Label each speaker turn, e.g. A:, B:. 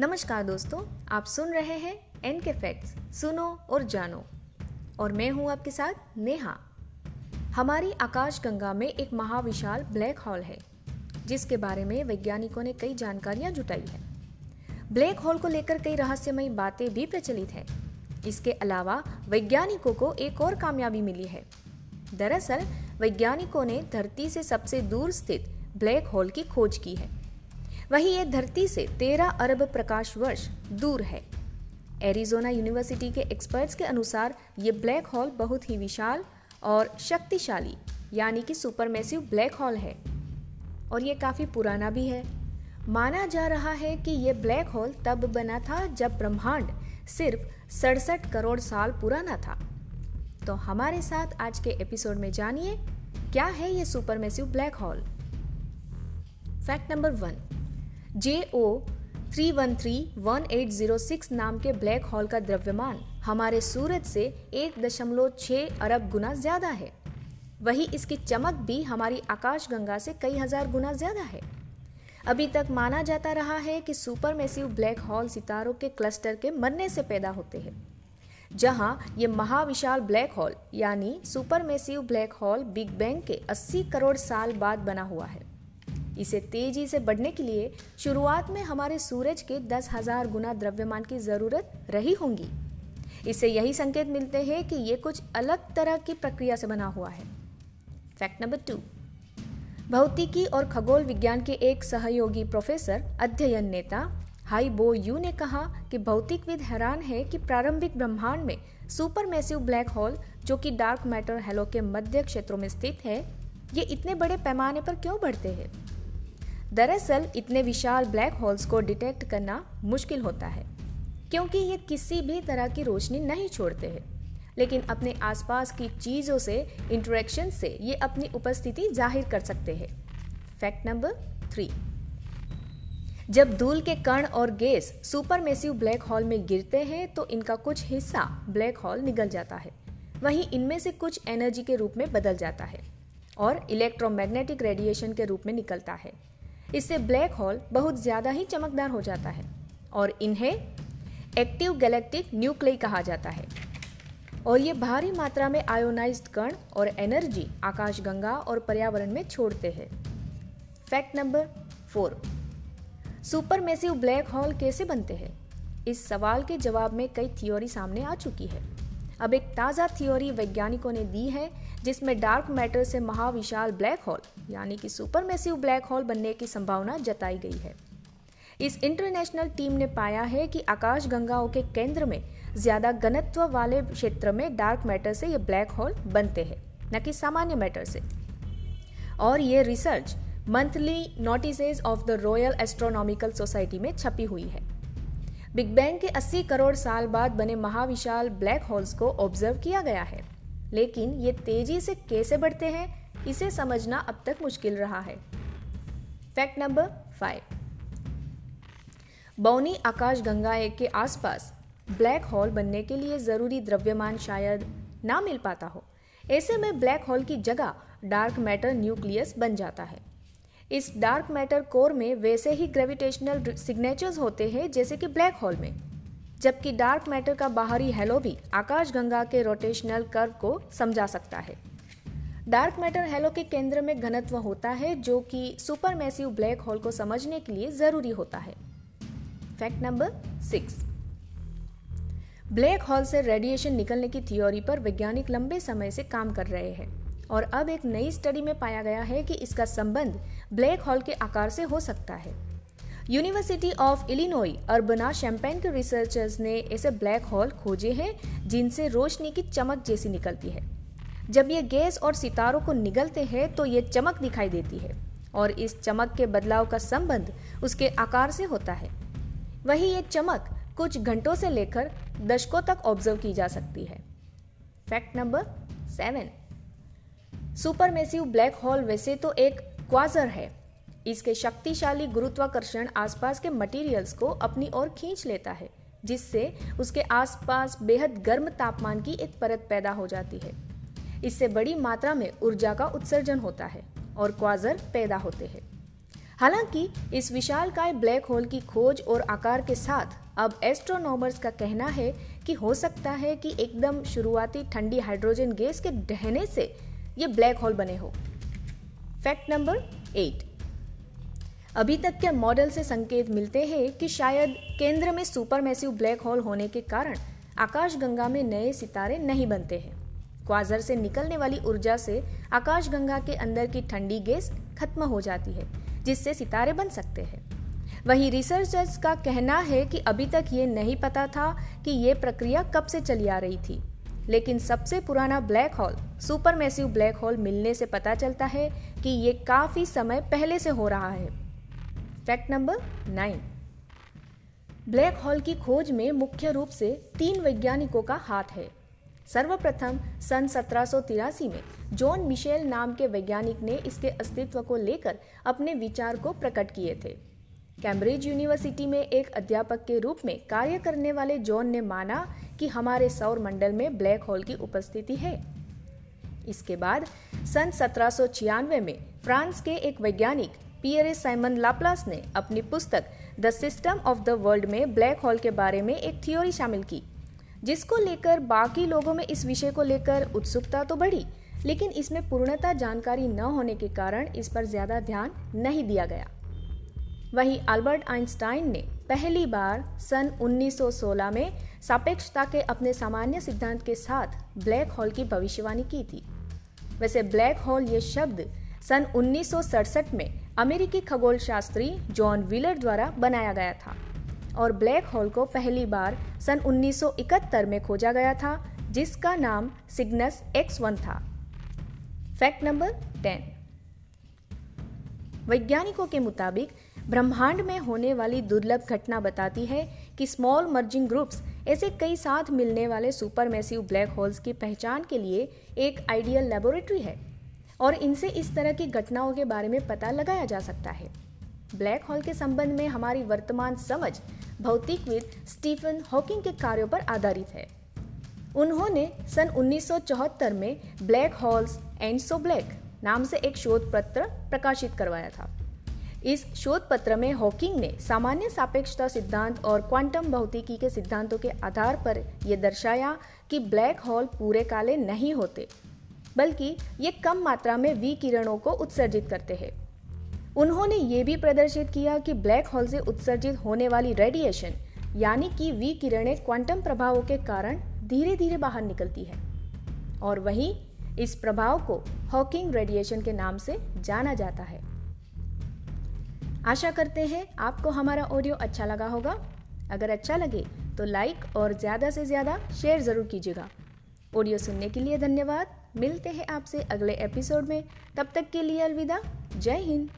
A: नमस्कार दोस्तों, आप सुन रहे हैं एन के फैक्ट्स सुनो और जानो। और मैं हूँ आपके साथ नेहा। हमारी आकाश गंगा में एक महाविशाल ब्लैक होल है, जिसके बारे में वैज्ञानिकों ने कई जानकारियाँ जुटाई है। ब्लैक होल को लेकर कई रहस्यमयी बातें भी प्रचलित है। इसके अलावा वैज्ञानिकों को एक और कामयाबी मिली है। दरअसल, वैज्ञानिकों ने धरती से सबसे दूर स्थित ब्लैक होल की खोज की है। वहीं ये धरती से 13 अरब प्रकाश वर्ष दूर है। एरिजोना यूनिवर्सिटी के एक्सपर्ट्स के अनुसार ये ब्लैक होल बहुत ही विशाल और शक्तिशाली, यानी कि सुपरमेसिव ब्लैक होल है। और ये काफ़ी पुराना भी है। माना जा रहा है कि ये ब्लैक होल तब बना था जब ब्रह्मांड सिर्फ़ सड़सठ करोड़ साल पुराना था। तो हमारे साथ आज के एपिसोड में जानिए, क्या है ये supermassive black hole? Fact number one J O three one three one eight zero six नाम के ब्लैक होल का द्रव्यमान हमारे सूरज से एक दशमलव छः अरब गुना ज़्यादा है। वही इसकी चमक भी हमारी आकाश गंगा से कई हज़ार गुना ज़्यादा है। अभी तक माना जाता रहा है कि सुपर मैसिव ब्लैक होल सितारों के क्लस्टर के मरने से पैदा होते हैं। जहाँ ये महाविशाल ब्लैक होल, यानी super massive black hole big bang के 80 करोड़ साल बाद बना हुआ है। इसे तेज़ी से बढ़ने के लिए शुरुआत में हमारे सूरज के दस हज़ार गुना द्रव्यमान की ज़रूरत रही होंगी। इससे यही संकेत मिलते हैं कि ये कुछ अलग तरह की प्रक्रिया से बना हुआ है। Fact number two. भौतिकी और खगोल विज्ञान के एक सहयोगी प्रोफेसर, अध्ययन नेता, हाई बो यू ने कहा कि भौतिकविद हैरान है कि प्रारंभिक ब्रह्मांड में सुपर मैसिव ब्लैक होल, जो कि डार्क मैटर हेलो के मध्य क्षेत्रों में स्थित है, ये इतने बड़े पैमाने पर क्यों बढ़ते हैं? दरअसल इतने विशाल ब्लैक होल्स को डिटेक्ट करना मुश्किल होता है, क्योंकि ये किसी भी तरह की रोशनी नहीं छोड़ते हैं। लेकिन अपने आसपास की चीज़ों से इंटरेक्शन से ये अपनी उपस्थिति ज़ाहिर कर सकते हैं। फैक्ट नंबर थ्री जब धूल के कण और गैस सुपरमेसिव ब्लैक होल में गिरते हैं तो इनका कुछ हिस्सा ब्लैक होल निकल जाता है। वहीं इनमें से कुछ एनर्जी के रूप में बदल जाता है और इलेक्ट्रोमैग्नेटिक रेडिएशन के रूप में निकलता है। इससे ब्लैक होल बहुत ज़्यादा ही चमकदार हो जाता है और इन्हें एक्टिव गैलेक्टिक न्यूक्लिय कहा जाता है। और ये भारी मात्रा में आयोनाइज्ड कण और एनर्जी आकाशगंगा और पर्यावरण में छोड़ते हैं। Fact number four super supermassive black hole कैसे बनते हैं? इस सवाल के जवाब में कई थ्योरी सामने आ चुकी है। अब एक ताज़ा थ्योरी वैज्ञानिकों ने दी है, जिसमें डार्क मैटर से महाविशाल ब्लैक होल यानी कि सुपरमेसिव ब्लैक होल बनने की संभावना जताई गई है। इस इंटरनेशनल टीम ने पाया है कि आकाश गंगाओं के केंद्र में ज़्यादा घनत्व वाले क्षेत्र में डार्क मैटर से ये ब्लैक होल बनते हैं, न कि सामान्य मैटर से। और ये research Monthly Notices of the Royal Astronomical Society में छपी हुई है। बिग बैंग के 80 करोड़ साल बाद बने महाविशाल ब्लैक होल्स को ऑब्ज़र्व किया गया है। लेकिन ये तेज़ी से कैसे बढ़ते हैं, इसे समझना अब तक मुश्किल रहा है। Fact number five. बौनी आकाश गंगाए के आसपास ब्लैक होल बनने के लिए ज़रूरी द्रव्यमान शायद ना मिल पाता हो। ऐसे में ब्लैक होल की जगह डार्क मैटर न्यूक्लियस बन जाता है। इस डार्क मैटर कोर में वैसे ही ग्रेविटेशनल सिग्नेचर्स होते हैं, जैसे कि ब्लैक होल में। जबकि डार्क मैटर का बाहरी हेलो भी आकाश गंगा के रोटेशनल कर्व को समझा सकता है। डार्क मैटर हेलो के केंद्र में घनत्व होता है, जो कि सुपर मैसिव ब्लैक होल को समझने के लिए ज़रूरी होता है। Fact number six. Black hole से रेडिएशन निकलने की थ्योरी पर वैज्ञानिक लंबे समय से काम कर रहे हैं। और अब एक नई स्टडी में पाया गया है कि इसका संबंध ब्लैक होल के आकार से हो सकता है। University of Illinois Urbana Champaign के रिसर्चर्स ने ऐसे ब्लैक होल खोजे हैं, जिनसे रोशनी की चमक जैसी निकलती है। जब ये गैस और सितारों को निगलते हैं तो ये चमक दिखाई देती है और इस चमक के बदलाव का संबंध उसके आकार से होता है। वही ये चमक कुछ घंटों से लेकर दशकों तक ऑब्ज़र्व की जा सकती है। Fact number seven supermassive black hole वैसे तो एक क्वाजर है। इसके शक्तिशाली गुरुत्वाकर्षण आसपास के मटेरियल्स को अपनी ओर खींच लेता है, जिससे उसके आसपास बेहद गर्म तापमान की एक परत पैदा हो जाती है। इससे बड़ी मात्रा में ऊर्जा का उत्सर्जन होता है और क्वाजर पैदा होते हैं। हालाँकि इस विशाल काय ब्लैक होल की खोज और आकार के साथ अब एस्ट्रोनॉमर्स का कहना है कि हो सकता है कि एकदम शुरुआती ठंडी हाइड्रोजन गैस के दहने से ये ब्लैक होल बने हो। Fact number eight. अभी तक के मॉडल से संकेत मिलते हैं कि शायद केंद्र में सुपरमैसिव ब्लैक होल होने के कारण आकाशगंगा में नए सितारे नहीं बनते हैं। क्वाजर से निकलने वाली ऊर्जा से आकाशगंगा के अंदर की ठंडी गैस खत्म हो जाती है, जिससे सितारे बन सकते हैं। वहीं रिसर्चर्स का कहना है कि अभी तक ये नहीं पता था कि ये प्रक्रिया कब से चली आ रही थी। लेकिन सबसे पुराना black hole supermassive black hole मिलने से पता चलता है कि ये काफ़ी समय पहले से हो रहा है। Fact number nine. Black hole की खोज में मुख्य रूप से तीन वैज्ञानिकों का हाथ है। सर्वप्रथम, सन सत्रह में जॉन मिशेल नाम के वैज्ञानिक ने इसके अस्तित्व को लेकर अपने विचार को प्रकट किए थे। कैम्ब्रिज यूनिवर्सिटी में एक अध्यापक के रूप में कार्य करने वाले जॉन ने माना कि हमारे सौर मंडल में ब्लैक होल की उपस्थिति है। इसके बाद, सन सत्रह सौ छियानवे में फ्रांस के एक वैज्ञानिक पियरे साइमन लाप्लास ने अपनी पुस्तक, the System of the World में ब्लैक होल के बारे में एक थ्योरी शामिल की, जिसको लेकर बाकी लोगों में इस विषय को लेकर उत्सुकता तो बढ़ी, लेकिन इसमें पूर्णता जानकारी न होने के कारण इस पर ज़्यादा ध्यान नहीं दिया गया। वहीं अल्बर्ट आइंस्टाइन ने पहली बार सन 1916 में सापेक्षता के अपने सामान्य सिद्धांत के साथ ब्लैक होल की भविष्यवाणी की थी। वैसे ब्लैक होल ये शब्द सन 1967 में अमेरिकी खगोल शास्त्री जॉन व्हीलर द्वारा बनाया गया था और ब्लैक होल को पहली बार सन 1971 में खोजा गया था, जिसका नाम सिग्नस एक्स वन था। Fact number ten. वैज्ञानिकों के मुताबिक ब्रह्मांड में होने वाली दुर्लभ घटना बताती है कि स्मॉल मर्जिंग ग्रुप्स ऐसे कई साथ मिलने वाले सुपर मैसिव ब्लैक होल्स की पहचान के लिए एक आइडियल लेबोरेटरी है और इनसे इस तरह की घटनाओं के बारे में पता लगाया जा सकता है। ब्लैक होल के संबंध में हमारी वर्तमान समझ भौतिकविद स्टीफन हॉकिंग के कार्यों पर आधारित है। उन्होंने सन 1974 में black holes and so black नाम से एक शोध पत्र प्रकाशित करवाया था। इस शोध पत्र में हॉकिंग ने सामान्य सापेक्षता सिद्धांत और क्वांटम भौतिकी के सिद्धांतों के आधार पर यह दर्शाया कि ब्लैक होल पूरे काले नहीं होते, बल्कि ये कम मात्रा में वी किरणों को उत्सर्जित करते हैं। उन्होंने ये भी प्रदर्शित किया कि ब्लैक होल से उत्सर्जित होने वाली रेडिएशन, यानी कि वी किरणें क्वांटम प्रभावों के कारण धीरे धीरे बाहर निकलती है। और वहीं इस प्रभाव को हॉकिंग रेडिएशन के नाम से जाना जाता है। आशा करते हैं आपको हमारा ऑडियो अच्छा लगा होगा। अगर अच्छा लगे तो लाइक और ज़्यादा से ज़्यादा शेयर ज़रूर कीजिएगा। ऑडियो सुनने के लिए धन्यवाद। मिलते हैं आपसे अगले एपिसोड में। तब तक के लिए अलविदा। जय हिंद।